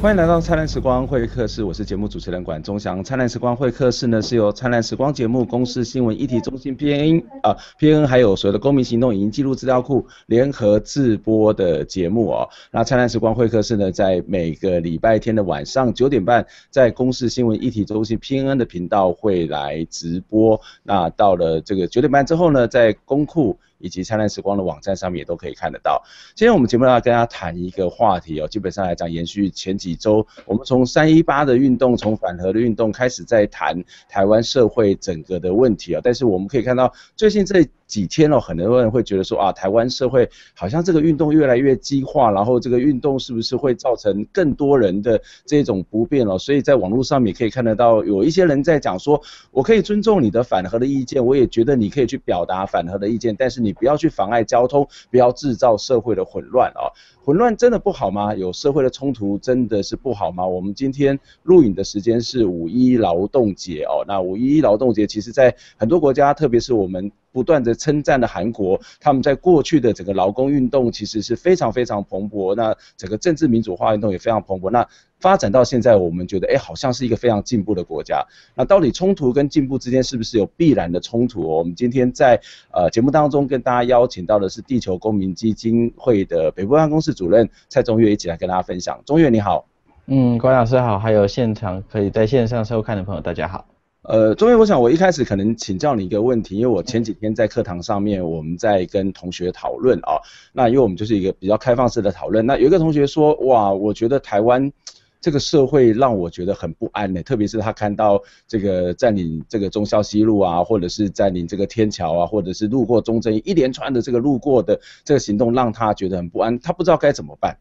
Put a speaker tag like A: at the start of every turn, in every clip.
A: 欢迎来到灿烂时光会客室，我是节目主持人管中祥。灿烂时光会客室呢，是由灿烂时光节目、公司新闻议题中心 PN 啊 PN 还有所有的公民行动影音记录资料库联合制播的节目哦。那灿烂时光会客室呢，在每个礼拜天的晚上九点半，在公司新闻议题中心 PN 的频道会来直播。那到了这个九点半之后呢，在公库。以及灿烂时光的网站上面也都可以看得到。今天我们节目要跟大家谈一个话题哦，基本上来讲延续前几周，我们从三一八的运动，从反核的运动开始在谈台湾社会整个的问题啊。但是我们可以看到最近这几天哦，很多人会觉得说啊，台湾社会好像这个运动越来越激化，然后这个运动是不是会造成更多人的这种不便了？所以在网络上面可以看得到有一些人在讲说，我可以尊重你的反核的意见，我也觉得你可以去表达反核的意见，但是你。你不要去妨碍交通，不要制造社会的混乱啊！混乱真的不好吗？有社会的冲突真的是不好吗？我们今天录影的时间是五一劳动节哦。那五一劳动节，其实在很多国家，特别是我们不断的称赞的韩国，他们在过去的整个劳工运动其实是非常非常蓬勃，那整个政治民主化运动也非常蓬勃。那发展到现在，我们觉得，哎，好像是一个非常进步的国家。那到底冲突跟进步之间是不是有必然的冲突？我们今天在呃节目当中跟大家邀请到的是地球公民基金会的北部办公室主任蔡中岳，一起来跟大家分享。中岳你好，
B: 嗯，关老师好，还有现场可以在线上收看的朋友，大家好。
A: 呃，中岳，我想我一开始可能请教你一个问题，因为我前几天在课堂上面我们在跟同学讨论啊，那因为我们就是一个比较开放式的讨论，那有一个同学说，哇，我觉得台湾。这个社会让我觉得很不安呢，特别是他看到这个占领这个忠孝西路啊，或者是占领这个天桥啊，或者是路过中正一连串的这个路过的这个行动，让他觉得很不安，他不知道该怎么办。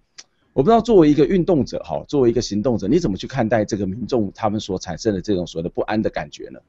A: 我不知道作为一个运动者哈，作为一个行动者，你怎么去看待这个民众他们所产生的这种所谓的不安的感觉呢？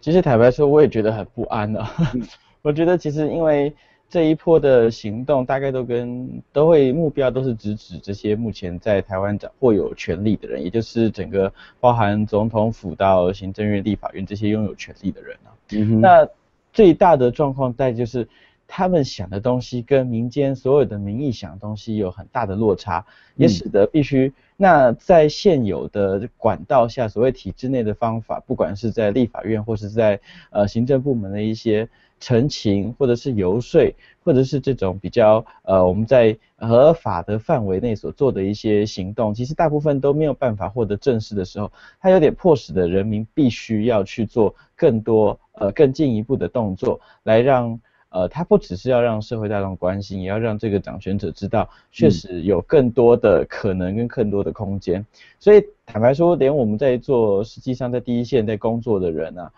B: 其实坦白说，我也觉得很不安啊。我觉得其实因为。这一波的行动大概都跟都会目标都是直指这些目前在台湾掌握有权力的人，也就是整个包含总统府到行政院、立法院这些拥有权力的人啊。嗯。那最大的状况在就是他们想的东西跟民间所有的民意想的东西有很大的落差，也使得必须那在现有的管道下，所谓体制内的方法，不管是在立法院或是在呃行政部门的一些。陈情，或者是游说，或者是这种比较呃，我们在合法的范围内所做的一些行动，其实大部分都没有办法获得正视的时候，它有点迫使的人民必须要去做更多呃更进一步的动作，来让呃它不只是要让社会大众关心，也要让这个掌权者知道，确实有更多的可能跟更多的空间。所以坦白说，连我们在做实际上在第一线在工作的人啊。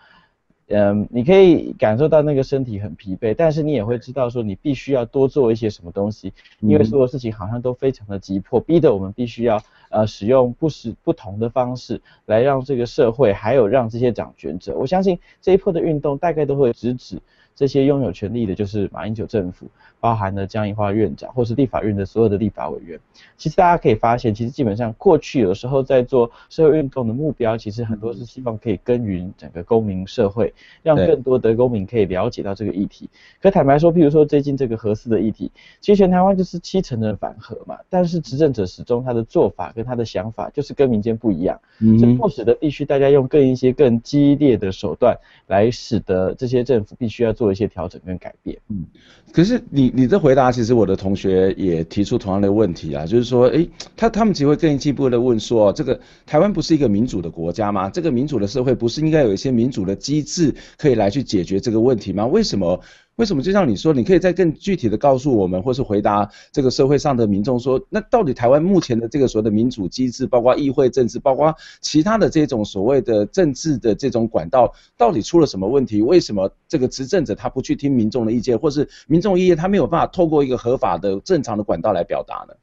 B: 嗯，你可以感受到那个身体很疲惫，但是你也会知道说你必须要多做一些什么东西，因为所有事情好像都非常的急迫，逼得我们必须要呃使用不时不同的方式来让这个社会还有让这些掌权者，我相信这一波的运动大概都会直指。这些拥有权利的，就是马英九政府，包含了江宜桦院长，或是立法院的所有的立法委员。其实大家可以发现，其实基本上过去有的时候在做社会运动的目标，其实很多是希望可以耕耘整个公民社会，让更多的公民可以了解到这个议题。可坦白说，譬如说最近这个核四的议题，其实全台湾就是七成的反核嘛，但是执政者始终他的做法跟他的想法就是跟民间不一样，这迫使得必须大家用更一些更激烈的手段，来使得这些政府必须要。做一些调整跟改变，
A: 嗯，可是你你的回答，其实我的同学也提出同样的问题啊，就是说，诶，他他们其实会更进一步的问说，这个台湾不是一个民主的国家吗？这个民主的社会不是应该有一些民主的机制可以来去解决这个问题吗？为什么？为什么就像你说，你可以再更具体的告诉我们，或是回答这个社会上的民众说，那到底台湾目前的这个所谓的民主机制，包括议会政治，包括其他的这种所谓的政治的这种管道，到底出了什么问题？为什么这个执政者他不去听民众的意见，或是民众意见他没有办法透过一个合法的正常的管道来表达呢？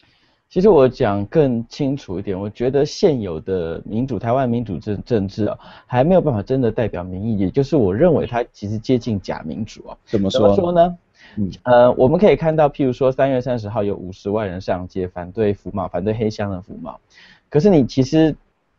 B: 其实我讲更清楚一点，我觉得现有的民主台湾民主政政治啊，还没有办法真的代表民意，也就是我认为它其实接近假民主啊。
A: 怎么说？
B: 怎么说呢？嗯，呃，我们可以看到，譬如说三月三十号有五十万人上街反对服贸，反对黑箱的服贸。可是你其实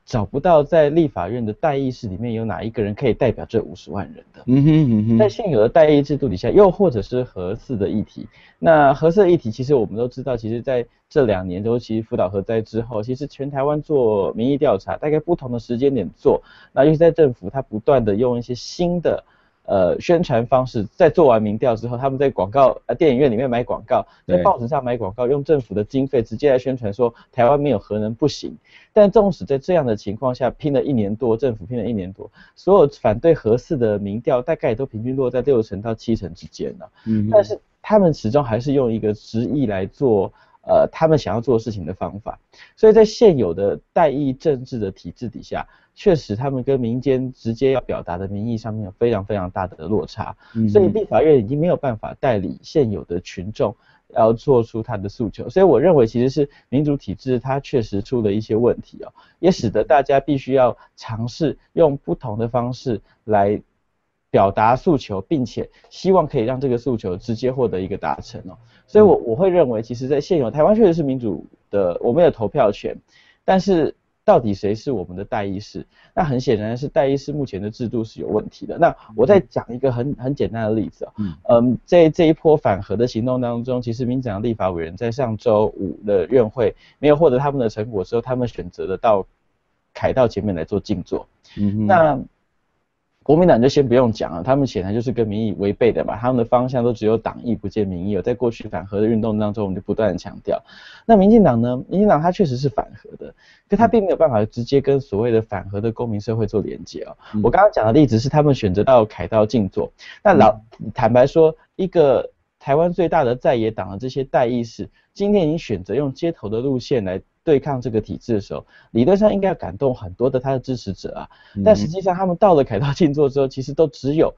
B: 找不到在立法院的代议士里面有哪一个人可以代表这五十万人的。
A: 嗯哼嗯哼，
B: 在现有的代议制度底下，又或者是合四的议题，那合四的议题其实我们都知道，其实在这两年，尤其福岛核灾之后，其实全台湾做民意调查，大概不同的时间点做，那尤其在政府，它不断的用一些新的。呃，宣传方式在做完民调之后，他们在广告呃电影院里面买广告，在报纸上买广告，用政府的经费直接来宣传说台湾没有核能不行。但纵使在这样的情况下拼了一年多，政府拼了一年多，所有反对核四的民调大概也都平均落在六成到七成之间了。嗯，但是他们始终还是用一个执意来做。呃，他们想要做事情的方法，所以在现有的代议政治的体制底下，确实他们跟民间直接要表达的民意上面有非常非常大的落差，所以立法院已经没有办法代理现有的群众要做出他的诉求，所以我认为其实是民主体制它确实出了一些问题哦，也使得大家必须要尝试用不同的方式来。表达诉求，并且希望可以让这个诉求直接获得一个达成哦，所以我我会认为，其实，在现有台湾确实是民主的，我们有投票权，但是到底谁是我们的代议士？那很显然是代议士目前的制度是有问题的。那我再讲一个很很简单的例子啊，嗯，在这一波反核的行动当中，其实民进党立法委员在上周五的院会没有获得他们的成果之后，他们选择了到凯道前面来做静坐，嗯，那。国民党就先不用讲了，他们显然就是跟民意违背的嘛，他们的方向都只有党意不见民意。在过去反核的运动当中，我们就不断的强调。那民进党呢？民进党它确实是反核的，可它并没有办法直接跟所谓的反核的公民社会做连接哦。嗯、我刚刚讲的例子是他们选择到凯道静坐。那老坦白说，一个台湾最大的在野党的这些代议士，今天已经选择用街头的路线来。对抗这个体制的时候，理论上应该要感动很多的他的支持者啊，但实际上他们到了凯道静坐之后，其实都只有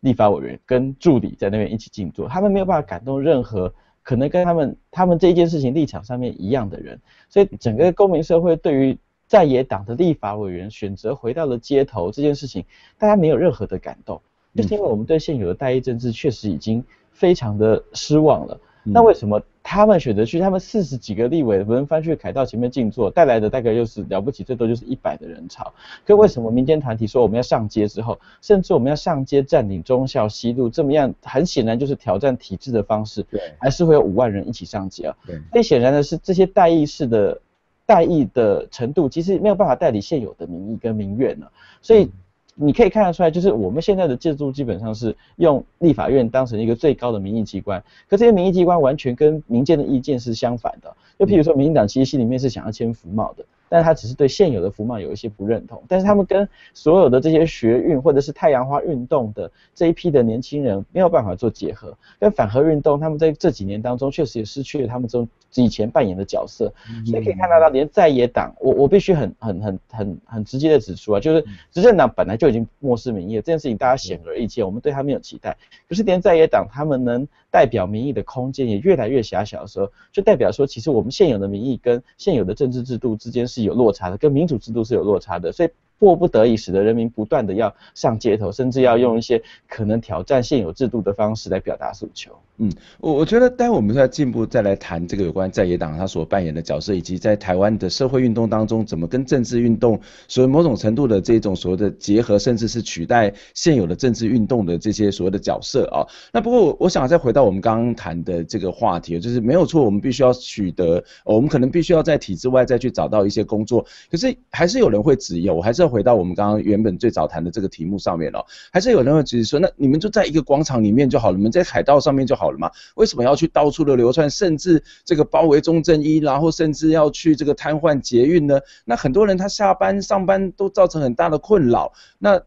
B: 立法委员跟助理在那边一起静坐，他们没有办法感动任何可能跟他们他们这一件事情立场上面一样的人，所以整个公民社会对于在野党的立法委员选择回到了街头这件事情，大家没有任何的感动，就是因为我们对现有的代议政治确实已经非常的失望了。那为什么他们选择去？他们四十几个立委轮番去凯道前面静坐，带来的大概就是了不起，最多就是一百的人潮。可为什么民间团体说我们要上街之后，甚至我们要上街占领忠孝西路，这么样很显然就是挑战体制的方式，对，还是会有五万人一起上街啊？对，最显然的是这些代议式的代议的程度，其实没有办法代理现有的民意跟民怨呢，所以。你可以看得出来，就是我们现在的制度基本上是用立法院当成一个最高的民意机关，可这些民意机关完全跟民间的意见是相反的。就譬如说，民进党其实心里面是想要签服贸的。但他只是对现有的服贸有一些不认同，但是他们跟所有的这些学运或者是太阳花运动的这一批的年轻人没有办法做结合，跟反核运动他们在这几年当中确实也失去了他们这种以前扮演的角色，所以可以看到到连在野党，我我必须很很很很很直接的指出啊，就是执政党本来就已经漠视民意了，这件事情大家显而易见，我们对他没有期待，可是连在野党他们能代表民意的空间也越来越狭小的时候，就代表说其实我们现有的民意跟现有的政治制度之间是。有落差的，跟民主制度是有落差的，所以迫不得已使得人民不断的要上街头，甚至要用一些可能挑战现有制度的方式来表达诉求。嗯，
A: 我我觉得待会我们再进一步再来谈这个有关在野党他所扮演的角色，以及在台湾的社会运动当中怎么跟政治运动所谓某种程度的这种所谓的结合，甚至是取代现有的政治运动的这些所谓的角色啊。那不过我我想再回到我们刚刚谈的这个话题，就是没有错，我们必须要取得，我们可能必须要在体制外再去找到一些工作，可是还是有人会质疑，我还是要。回到我们刚刚原本最早谈的这个题目上面了，还是有人会质疑说，那你们就在一个广场里面就好了，你们在海道上面就好了嘛？为什么要去到处的流窜，甚至这个包围中正一，然后甚至要去这个瘫痪捷运呢？那很多人他下班上班都造成很大的困扰。那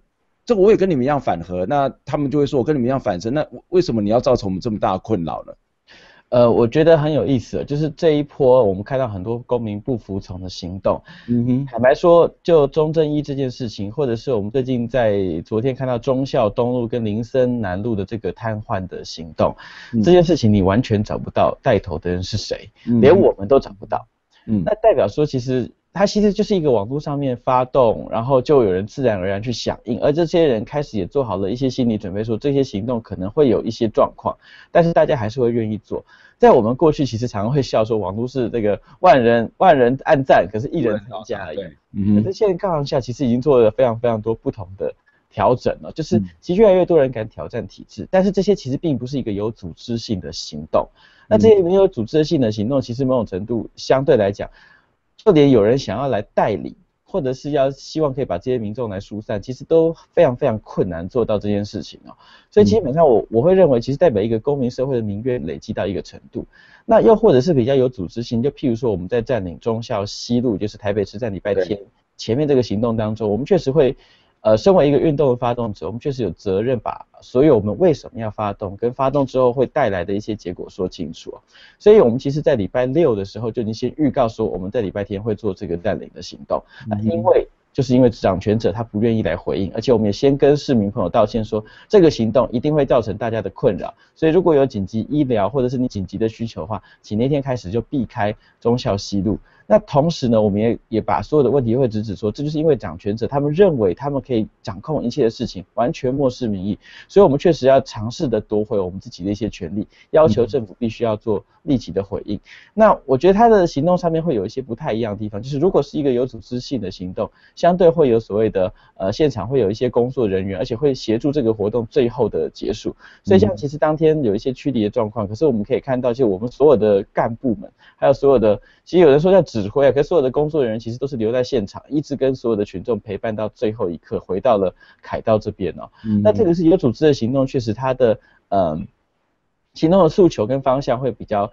A: 这我也跟你们一样反核，那他们就会说我跟你们一样反核，那为什么你要造成我们这么大的困扰呢？
B: 呃，我觉得很有意思，就是这一波我们看到很多公民不服从的行动。嗯哼，坦白说，就中正一这件事情，或者是我们最近在昨天看到忠孝东路跟林森南路的这个瘫痪的行动，嗯，这件事情你完全找不到带头的人是谁，嗯，连我们都找不到。嗯，那代表说其实它其实就是一个网络上面发动，然后就有人自然而然去响应，而这些人开始也做好了一些心理准备，说这些行动可能会有一些状况，但是大家还是会愿意做。在我们过去其实常常会笑说，网络是这个万人万人按赞，可是一人参加而已。嗯，可是现在状况下，其实已经做了非常非常多不同的调整了，就是其实越来越多人敢挑战体制，但是这些其实并不是一个有组织性的行动。那这些没有组织性的行动，其实某种程度相对来讲。就连有人想要来代理，或者是要希望可以把这些民众来疏散，其实都非常非常困难做到这件事情哦。所以基本上我我会认为，其实代表一个公民社会的民怨累积到一个程度，那又或者是比较有组织性，就譬如说我们在占领忠孝西路，就是台北车站礼拜天前面这个行动当中，我们确实会。呃，身为一个运动的发动者，我们确实有责任把所有我们为什么要发动，跟发动之后会带来的一些结果说清楚。所以，我们其实在礼拜六的时候就已经先预告说，我们在礼拜天会做这个占领的行动。那因为就是因为掌权者他不愿意来回应，而且我们也先跟市民朋友道歉说，这个行动一定会造成大家的困扰。所以，如果有紧急医疗或者是你紧急的需求的话，请那天开始就避开忠孝西路。那同时呢，我们也也把所有的问题会直指说，这就是因为掌权者他们认为他们可以掌控一切的事情，完全漠视民意，所以我们确实要尝试的夺回我们自己的一些权利，要求政府必须要做立即的回应。那我觉得他的行动上面会有一些不太一样的地方，就是如果是一个有组织性的行动，相对会有所谓的呃现场会有一些工作人员，而且会协助这个活动最后的结束。所以像其实当天有一些驱离的状况，可是我们可以看到，就我们所有的干部们，还有所有的，其实有人说叫。指挥啊，可是所有的工作人员其实都是留在现场，一直跟所有的群众陪伴到最后一刻，回到了凯道这边哦。嗯、那这个是有组织的行动，确实它的嗯行动的诉求跟方向会比较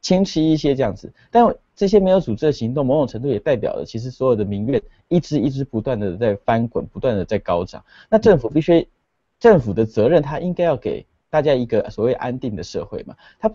B: 清晰一些这样子。但这些没有组织的行动，某种程度也代表了其实所有的民怨一直一直不断的在翻滚，不断的在高涨。那政府必须政府的责任，他应该要给大家一个所谓安定的社会嘛，他不。